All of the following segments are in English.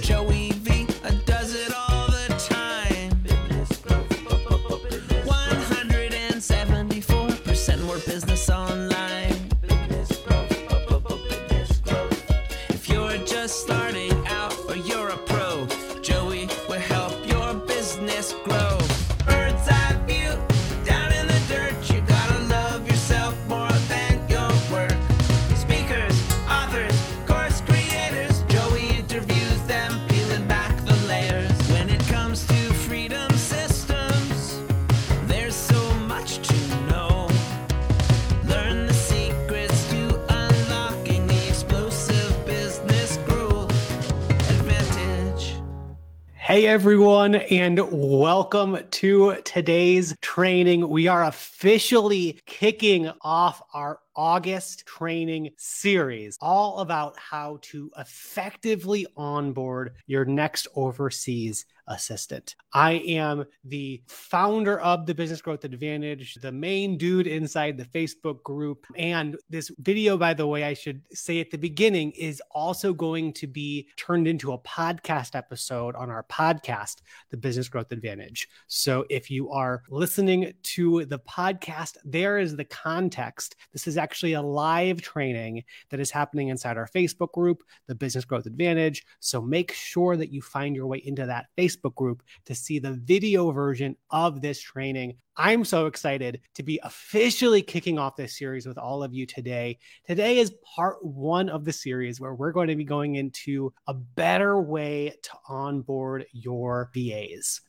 Joey everyone, and welcome to today's training. We are officially kicking off our August training series, all about how to effectively onboard your next overseas assistant. I am the founder of the Business Growth Advantage, the main dude inside the Facebook group. And this video, by the way, I should say at the beginning, is also going to be turned into a podcast episode on our podcast, The Business Growth Advantage. So if you are listening to the podcast, there is the context. This is actually a live training that is happening inside our Facebook group, The Business Growth Advantage. So make sure that you find your way into that Facebook group to see the video version of this training. I'm so excited to be officially kicking off this series with all of you today. Today is part one of the series where we're going to be going into a better way to onboard your VAs.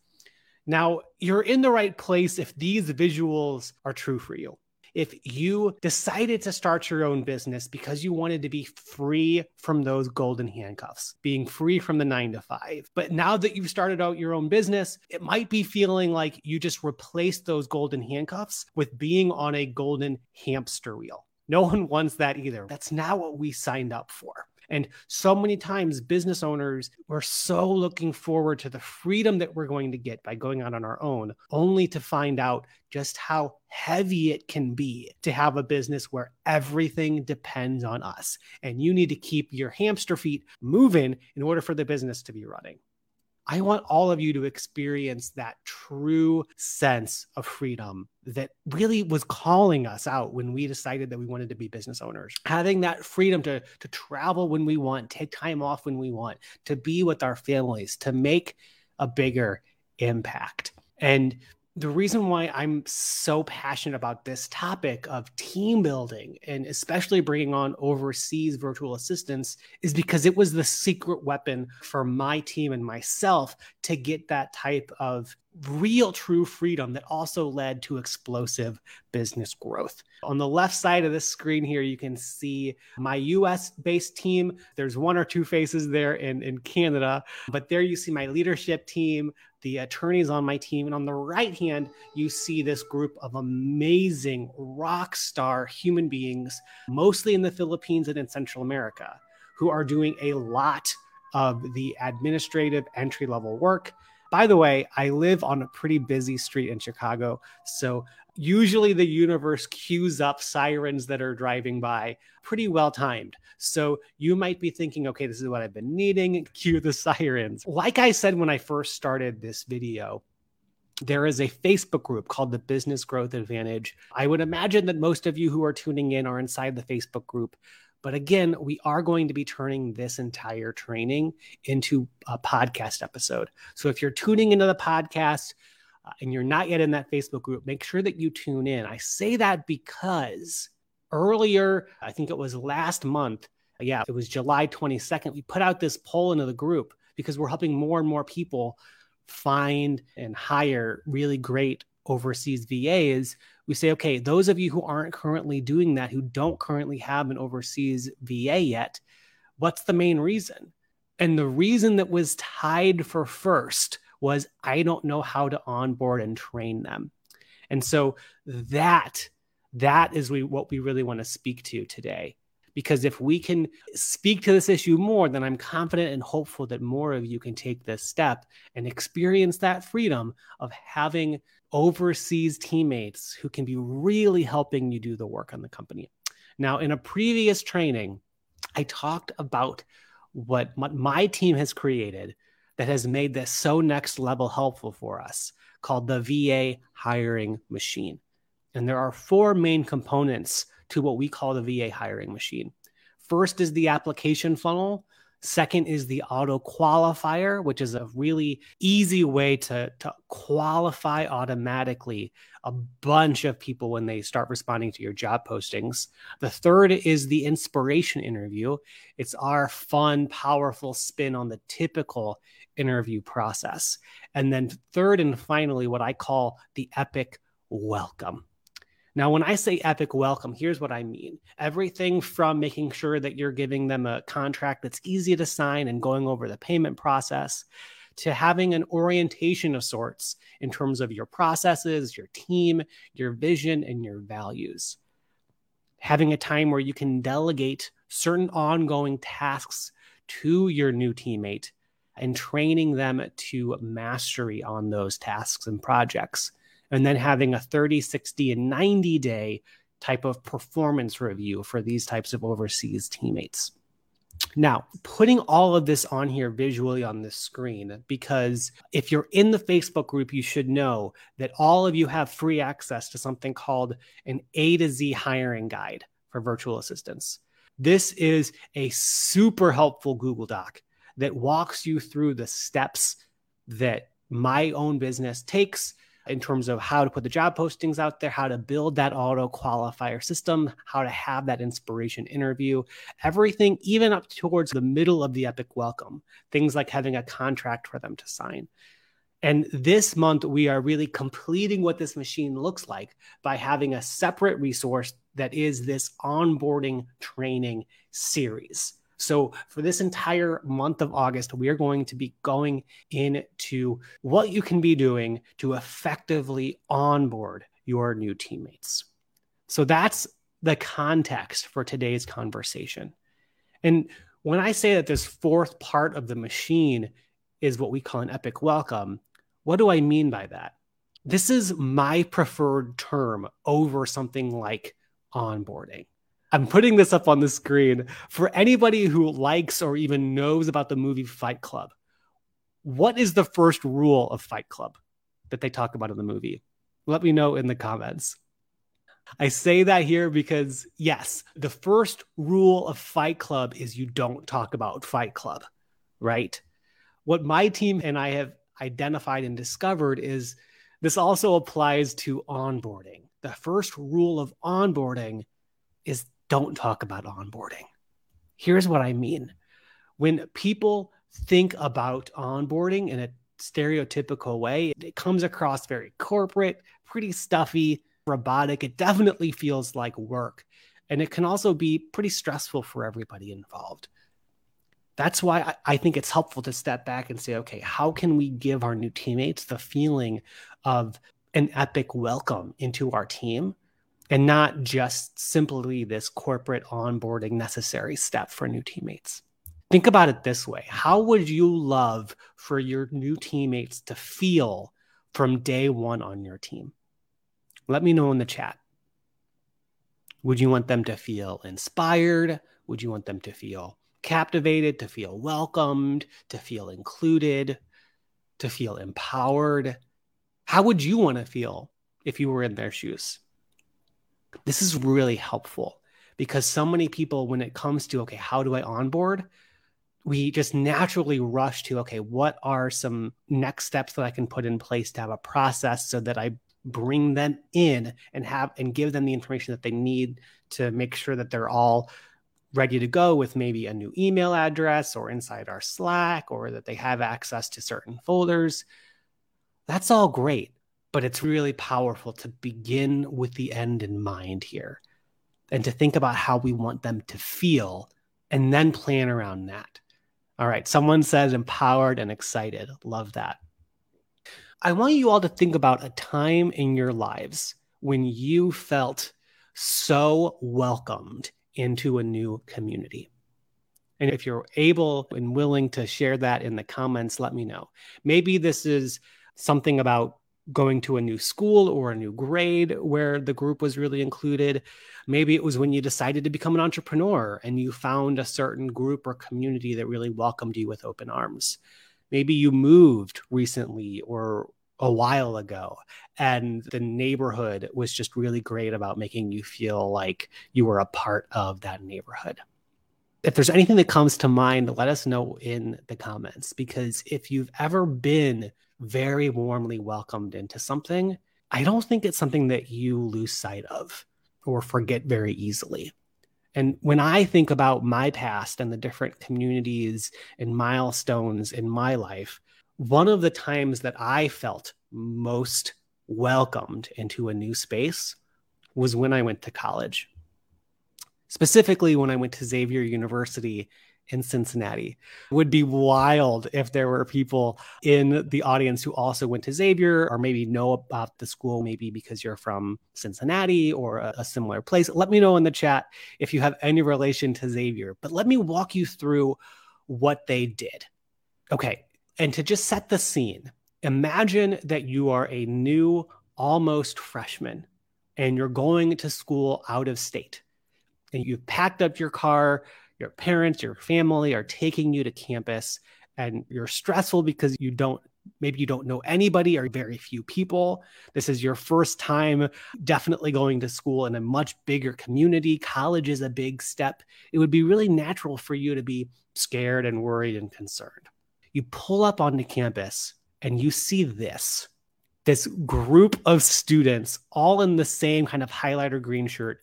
Now, you're in the right place if these visuals are true for you if you decided to start your own business because you wanted to be free from those golden handcuffs, being free from the nine to five. But now that you've started out your own business, it might be feeling like you just replaced those golden handcuffs with being on a golden hamster wheel. No one wants that either. That's not what we signed up for. And so many times, business owners were so looking forward to the freedom that we're going to get by going out on our own, only to find out just how heavy it can be to have a business where everything depends on us. And you need to keep your hamster feet moving in order for the business to be running. I want all of you to experience that true sense of freedom that really was calling us out when we decided that we wanted to be business owners. Having that freedom to, to travel when we want, take time off when we want, to be with our families, to make a bigger impact. And the reason why I'm so passionate about this topic of team building and especially bringing on overseas virtual assistants is because it was the secret weapon for my team and myself to get that type of real true freedom that also led to explosive business growth. On the left side of this screen here, you can see my US based team. There's one or two faces there in, in Canada, but there you see my leadership team, the attorneys on my team. And on the right hand, you see this group of amazing rock star human beings, mostly in the Philippines and in Central America, who are doing a lot of the administrative entry level work. By the way, I live on a pretty busy street in Chicago. So usually the universe cues up sirens that are driving by pretty well timed. So you might be thinking, okay, this is what I've been needing. Cue the sirens. Like I said when I first started this video, there is a Facebook group called the Business Growth Advantage. I would imagine that most of you who are tuning in are inside the Facebook group. But again, we are going to be turning this entire training into a podcast episode. So if you're tuning into the podcast uh, and you're not yet in that Facebook group, make sure that you tune in. I say that because earlier, I think it was last month, yeah, it was July 22nd, we put out this poll into the group because we're helping more and more people find and hire really great overseas VAs, we say, okay, those of you who aren't currently doing that, who don't currently have an overseas VA yet, what's the main reason? And the reason that was tied for first was I don't know how to onboard and train them. And so that that is we, what we really want to speak to today because if we can speak to this issue more, then I'm confident and hopeful that more of you can take this step and experience that freedom of having overseas teammates who can be really helping you do the work on the company. Now, in a previous training, I talked about what my team has created that has made this so next level helpful for us called the VA hiring machine. And there are four main components to what we call the VA hiring machine. First is the application funnel. Second is the auto qualifier, which is a really easy way to, to qualify automatically a bunch of people when they start responding to your job postings. The third is the inspiration interview. It's our fun, powerful spin on the typical interview process. And then, third and finally, what I call the epic welcome. Now, when I say epic welcome, here's what I mean everything from making sure that you're giving them a contract that's easy to sign and going over the payment process to having an orientation of sorts in terms of your processes, your team, your vision, and your values. Having a time where you can delegate certain ongoing tasks to your new teammate and training them to mastery on those tasks and projects and then having a 30, 60, and 90 day type of performance review for these types of overseas teammates. Now, putting all of this on here visually on this screen, because if you're in the Facebook group, you should know that all of you have free access to something called an A to Z hiring guide for virtual assistants. This is a super helpful Google Doc that walks you through the steps that my own business takes in terms of how to put the job postings out there, how to build that auto qualifier system, how to have that inspiration interview, everything, even up towards the middle of the epic welcome, things like having a contract for them to sign. And this month, we are really completing what this machine looks like by having a separate resource that is this onboarding training series. So, for this entire month of August, we are going to be going into what you can be doing to effectively onboard your new teammates. So, that's the context for today's conversation. And when I say that this fourth part of the machine is what we call an epic welcome, what do I mean by that? This is my preferred term over something like onboarding. I'm putting this up on the screen for anybody who likes or even knows about the movie Fight Club. What is the first rule of Fight Club that they talk about in the movie? Let me know in the comments. I say that here because, yes, the first rule of Fight Club is you don't talk about Fight Club, right? What my team and I have identified and discovered is this also applies to onboarding. The first rule of onboarding is don't talk about onboarding. Here's what I mean when people think about onboarding in a stereotypical way, it comes across very corporate, pretty stuffy, robotic. It definitely feels like work. And it can also be pretty stressful for everybody involved. That's why I think it's helpful to step back and say, okay, how can we give our new teammates the feeling of an epic welcome into our team and not just simply this corporate onboarding necessary step for new teammates. Think about it this way How would you love for your new teammates to feel from day one on your team? Let me know in the chat. Would you want them to feel inspired? Would you want them to feel captivated, to feel welcomed, to feel included, to feel empowered? How would you want to feel if you were in their shoes? This is really helpful because so many people, when it comes to, okay, how do I onboard? We just naturally rush to, okay, what are some next steps that I can put in place to have a process so that I bring them in and have and give them the information that they need to make sure that they're all ready to go with maybe a new email address or inside our Slack or that they have access to certain folders. That's all great but it's really powerful to begin with the end in mind here and to think about how we want them to feel and then plan around that. All right, someone says empowered and excited. Love that. I want you all to think about a time in your lives when you felt so welcomed into a new community. And if you're able and willing to share that in the comments, let me know. Maybe this is something about going to a new school or a new grade where the group was really included. Maybe it was when you decided to become an entrepreneur and you found a certain group or community that really welcomed you with open arms. Maybe you moved recently or a while ago and the neighborhood was just really great about making you feel like you were a part of that neighborhood. If there's anything that comes to mind, let us know in the comments because if you've ever been very warmly welcomed into something, I don't think it's something that you lose sight of or forget very easily. And when I think about my past and the different communities and milestones in my life, one of the times that I felt most welcomed into a new space was when I went to college. Specifically, when I went to Xavier University in Cincinnati. It would be wild if there were people in the audience who also went to Xavier or maybe know about the school, maybe because you're from Cincinnati or a, a similar place. Let me know in the chat if you have any relation to Xavier, but let me walk you through what they did. Okay. And to just set the scene, imagine that you are a new, almost freshman and you're going to school out of state and you've packed up your car your parents, your family are taking you to campus and you're stressful because you don't maybe you don't know anybody or very few people. This is your first time definitely going to school in a much bigger community. College is a big step. It would be really natural for you to be scared and worried and concerned. You pull up onto campus and you see this this group of students all in the same kind of highlighter green shirt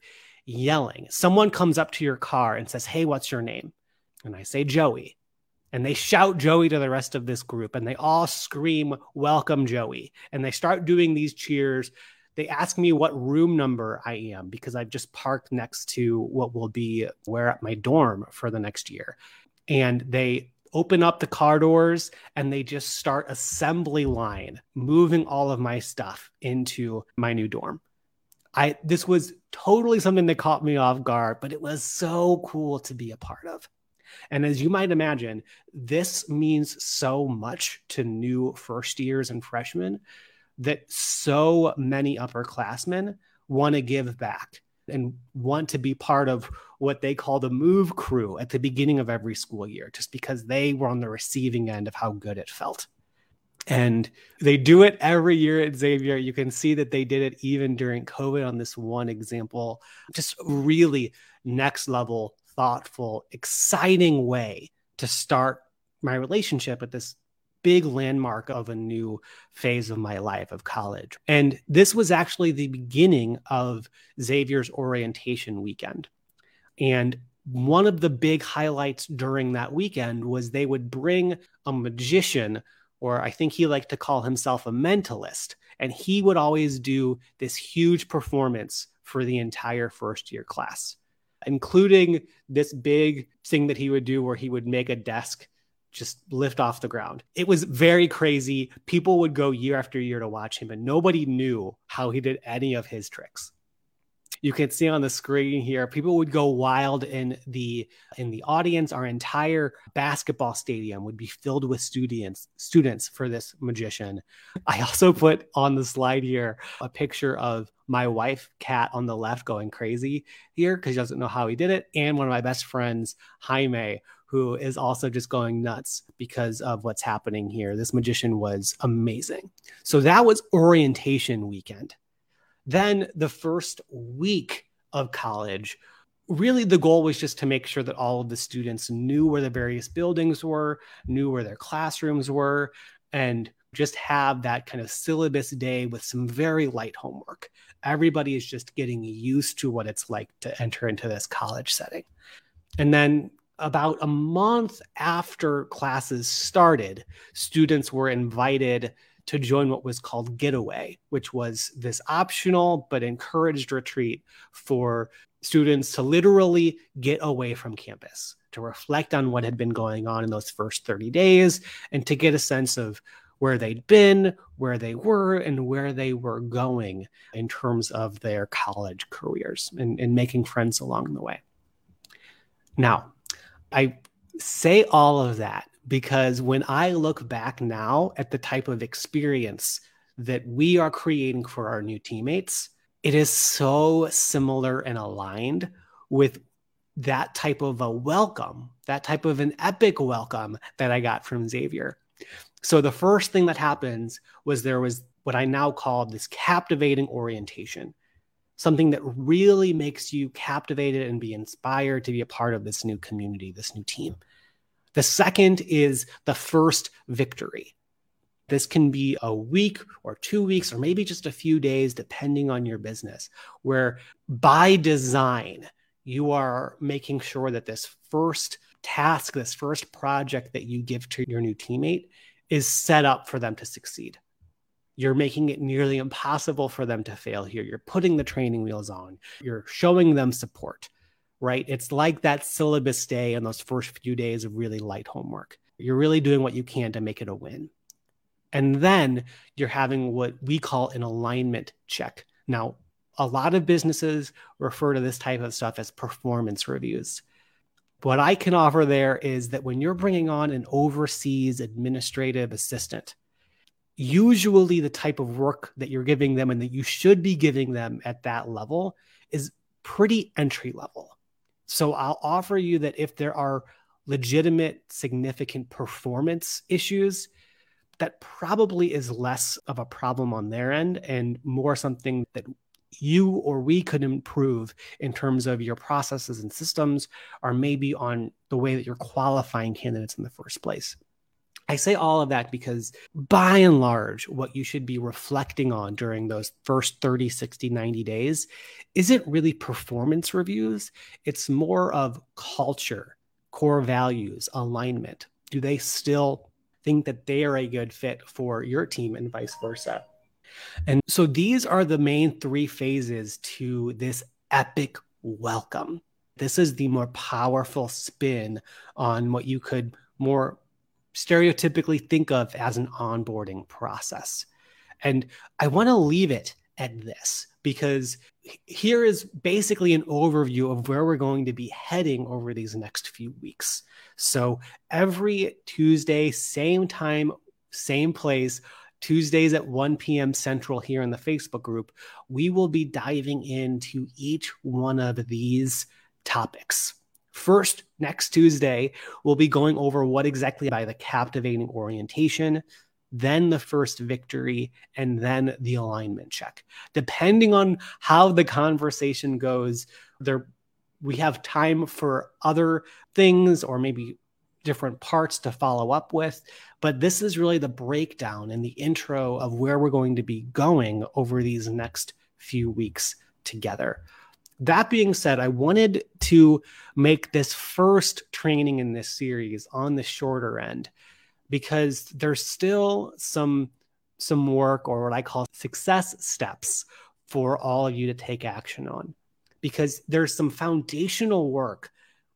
yelling. Someone comes up to your car and says, Hey, what's your name? And I say, Joey. And they shout Joey to the rest of this group and they all scream, Welcome, Joey. And they start doing these cheers. They ask me what room number I am because I've just parked next to what will be where at my dorm for the next year. And they open up the car doors and they just start assembly line moving all of my stuff into my new dorm. I this was totally something that caught me off guard, but it was so cool to be a part of. And as you might imagine, this means so much to new first years and freshmen that so many upperclassmen want to give back and want to be part of what they call the move crew at the beginning of every school year, just because they were on the receiving end of how good it felt. And they do it every year at Xavier. You can see that they did it even during COVID on this one example. Just really next level, thoughtful, exciting way to start my relationship with this big landmark of a new phase of my life of college. And this was actually the beginning of Xavier's orientation weekend. And one of the big highlights during that weekend was they would bring a magician or I think he liked to call himself a mentalist. And he would always do this huge performance for the entire first year class, including this big thing that he would do where he would make a desk just lift off the ground. It was very crazy. People would go year after year to watch him, and nobody knew how he did any of his tricks you can see on the screen here people would go wild in the in the audience. Our entire basketball stadium would be filled with students students for this magician. I also put on the slide here a picture of my wife kat on the left going crazy here because she doesn't know how he did it and one of my best friends jaime who is also just going nuts because of what's happening here. This magician was amazing. So that was orientation weekend then the first week of college, really the goal was just to make sure that all of the students knew where the various buildings were, knew where their classrooms were, and just have that kind of syllabus day with some very light homework. Everybody is just getting used to what it's like to enter into this college setting. And then about a month after classes started, students were invited to join what was called Getaway, which was this optional but encouraged retreat for students to literally get away from campus, to reflect on what had been going on in those first 30 days, and to get a sense of where they'd been, where they were, and where they were going in terms of their college careers and, and making friends along the way. Now, I say all of that because when I look back now at the type of experience that we are creating for our new teammates, it is so similar and aligned with that type of a welcome, that type of an epic welcome that I got from Xavier. So the first thing that happens was there was what I now call this captivating orientation, something that really makes you captivated and be inspired to be a part of this new community, this new team. The second is the first victory. This can be a week or two weeks, or maybe just a few days, depending on your business, where by design, you are making sure that this first task, this first project that you give to your new teammate is set up for them to succeed. You're making it nearly impossible for them to fail here. You're putting the training wheels on, you're showing them support, right? It's like that syllabus day and those first few days of really light homework. You're really doing what you can to make it a win. And then you're having what we call an alignment check. Now, a lot of businesses refer to this type of stuff as performance reviews. What I can offer there is that when you're bringing on an overseas administrative assistant, usually the type of work that you're giving them and that you should be giving them at that level is pretty entry level. So I'll offer you that if there are legitimate, significant performance issues, that probably is less of a problem on their end and more something that you or we could improve in terms of your processes and systems, or maybe on the way that you're qualifying candidates in the first place. I say all of that because by and large, what you should be reflecting on during those first 30, 60, 90 days isn't really performance reviews. It's more of culture, core values, alignment. Do they still think that they are a good fit for your team and vice versa? And so these are the main three phases to this epic welcome. This is the more powerful spin on what you could more stereotypically think of as an onboarding process. And I want to leave it at this because here is basically an overview of where we're going to be heading over these next few weeks. So every Tuesday, same time, same place, Tuesdays at 1 p.m. Central here in the Facebook group, we will be diving into each one of these topics. First, next Tuesday, we'll be going over what exactly by the captivating orientation, then the first victory, and then the alignment check. Depending on how the conversation goes, there we have time for other things or maybe different parts to follow up with. But this is really the breakdown and the intro of where we're going to be going over these next few weeks together. That being said, I wanted to make this first training in this series on the shorter end because there's still some some work or what I call success steps for all of you to take action on because there's some foundational work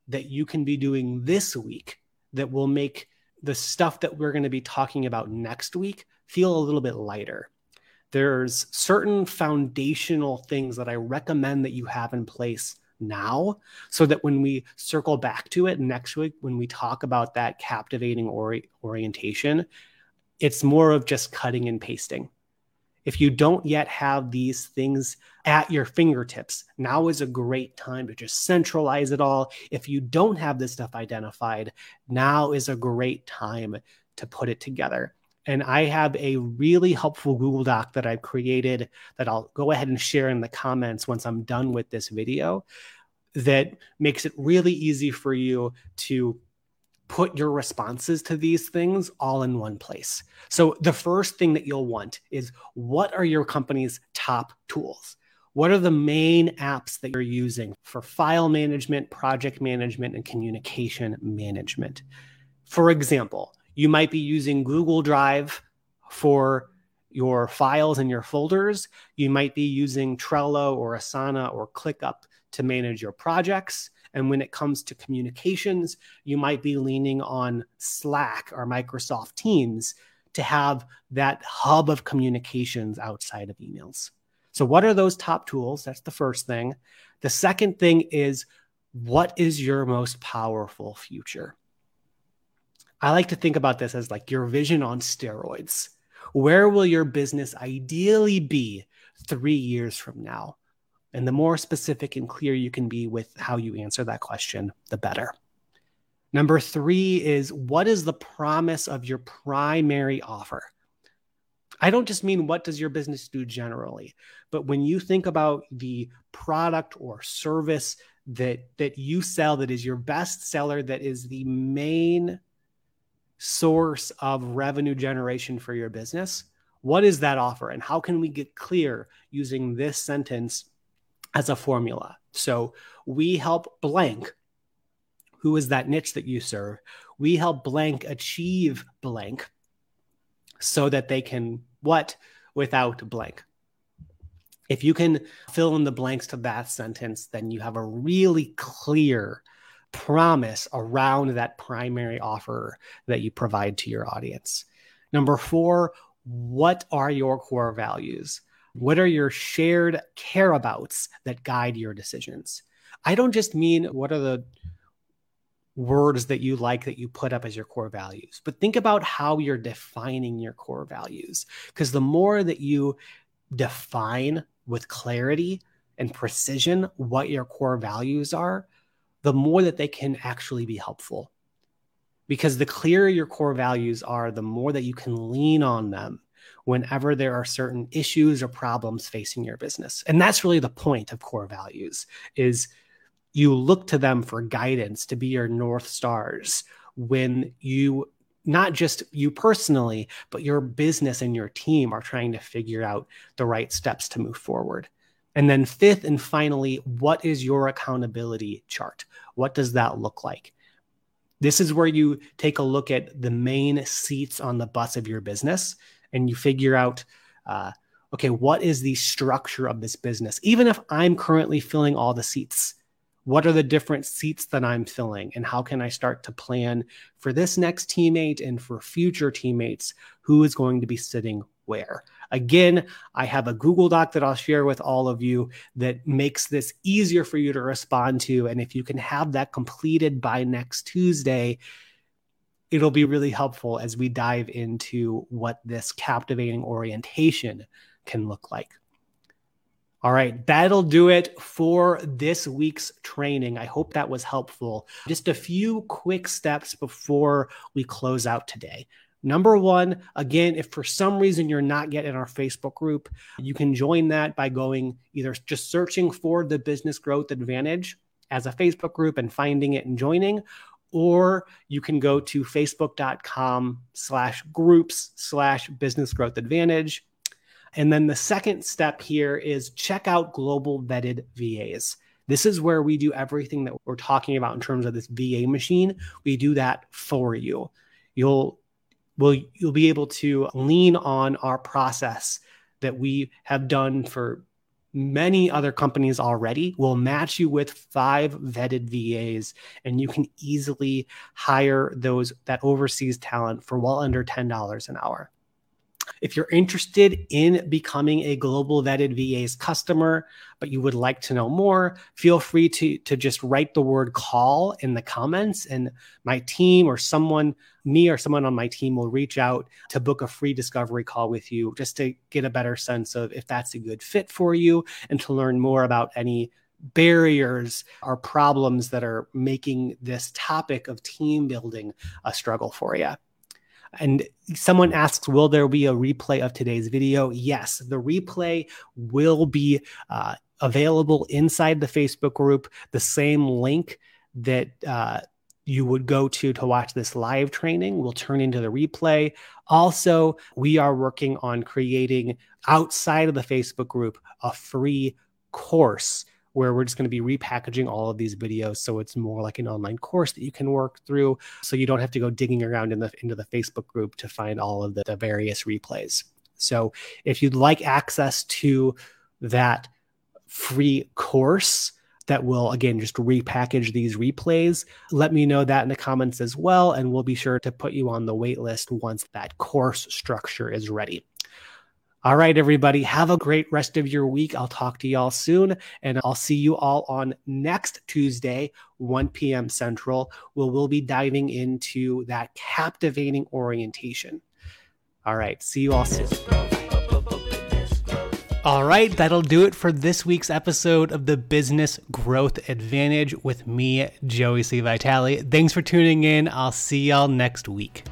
that you can be doing this week that will make the stuff that we're going to be talking about next week feel a little bit lighter. There's certain foundational things that I recommend that you have in place now so that when we circle back to it next week, when we talk about that captivating ori- orientation, it's more of just cutting and pasting. If you don't yet have these things at your fingertips, now is a great time to just centralize it all. If you don't have this stuff identified, now is a great time to put it together. And I have a really helpful Google Doc that I've created that I'll go ahead and share in the comments once I'm done with this video that makes it really easy for you to put your responses to these things all in one place. So the first thing that you'll want is what are your company's top tools? What are the main apps that you're using for file management, project management, and communication management? For example, you might be using Google Drive for your files and your folders. You might be using Trello or Asana or ClickUp to manage your projects. And when it comes to communications, you might be leaning on Slack or Microsoft Teams to have that hub of communications outside of emails. So, what are those top tools? That's the first thing. The second thing is what is your most powerful future? I like to think about this as like your vision on steroids, Where will your business ideally be three years from now? And the more specific and clear you can be with how you answer that question, the better. Number three is what is the promise of your primary offer? I don't just mean what does your business do generally, but when you think about the product or service that that you sell that is your best seller that is the main source of revenue generation for your business, what is that offer and how can we get clear using this sentence as a formula? So, we help blank who is that niche that you serve? We help blank achieve blank so that they can what without blank. If you can fill in the blanks to that sentence, then you have a really clear promise around that primary offer that you provide to your audience. Number four, what are your core values? What are your shared careabouts that guide your decisions? I don't just mean what are the words that you like that you put up as your core values. But think about how you're defining your core values. Because the more that you define with clarity and precision what your core values are, the more that they can actually be helpful. Because the clearer your core values are, the more that you can lean on them whenever there are certain issues or problems facing your business. And that's really the point of core values is you look to them for guidance to be your north stars when you not just you personally but your business and your team are trying to figure out the right steps to move forward and then fifth and finally what is your accountability chart what does that look like this is where you take a look at the main seats on the bus of your business and you figure out uh, okay what is the structure of this business even if i'm currently filling all the seats what are the different seats that I'm filling? And how can I start to plan for this next teammate and for future teammates who is going to be sitting where? Again, I have a Google Doc that I'll share with all of you that makes this easier for you to respond to. And if you can have that completed by next Tuesday, it'll be really helpful as we dive into what this captivating orientation can look like. All right, that'll do it for this week's training. I hope that was helpful. Just a few quick steps before we close out today. Number one, again, if for some reason you're not yet in our Facebook group, you can join that by going either just searching for the Business Growth Advantage as a Facebook group and finding it and joining, or you can go to facebook.com slash groups slash business growth advantage and then the second step here is check out global vetted VAs. This is where we do everything that we're talking about in terms of this VA machine. We do that for you. You'll will you'll be able to lean on our process that we have done for many other companies already will match you with five vetted VAs and you can easily hire those that overseas talent for well under $10 an hour. If you're interested in becoming a Global Vetted VA's customer, but you would like to know more, feel free to, to just write the word call in the comments, and my team or someone, me or someone on my team, will reach out to book a free discovery call with you just to get a better sense of if that's a good fit for you and to learn more about any barriers or problems that are making this topic of team building a struggle for you. And someone asks, will there be a replay of today's video? Yes, the replay will be uh, available inside the Facebook group. The same link that uh, you would go to to watch this live training will turn into the replay. Also, we are working on creating outside of the Facebook group a free course where we're just going to be repackaging all of these videos so it's more like an online course that you can work through so you don't have to go digging around in the into the Facebook group to find all of the, the various replays. So if you'd like access to that free course that will again just repackage these replays, let me know that in the comments as well and we'll be sure to put you on the wait list once that course structure is ready. All right, everybody, have a great rest of your week. I'll talk to y'all soon, and I'll see you all on next Tuesday, 1 p.m. Central, where we'll be diving into that captivating orientation. All right. See you all soon. All right, that'll do it for this week's episode of the Business Growth Advantage with me, Joey C. Vitale. Thanks for tuning in. I'll see y'all next week.